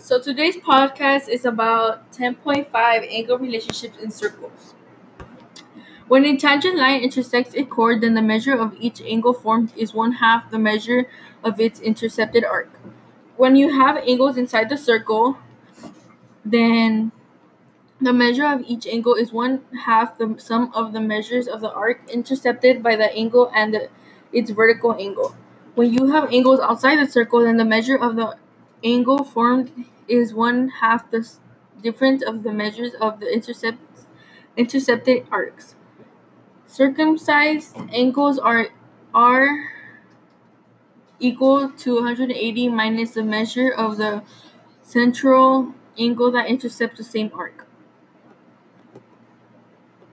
So today's podcast is about 10.5 angle relationships in circles. When a tangent line intersects a chord, then the measure of each angle formed is one half the measure of its intercepted arc. When you have angles inside the circle, then the measure of each angle is one half the sum of the measures of the arc intercepted by the angle and the, its vertical angle. When you have angles outside the circle, then the measure of the angle formed is one half the difference of the measures of the intercept, intercepted arcs. Circumscribed angles are are equal to 180 minus the measure of the central angle that intercepts the same arc.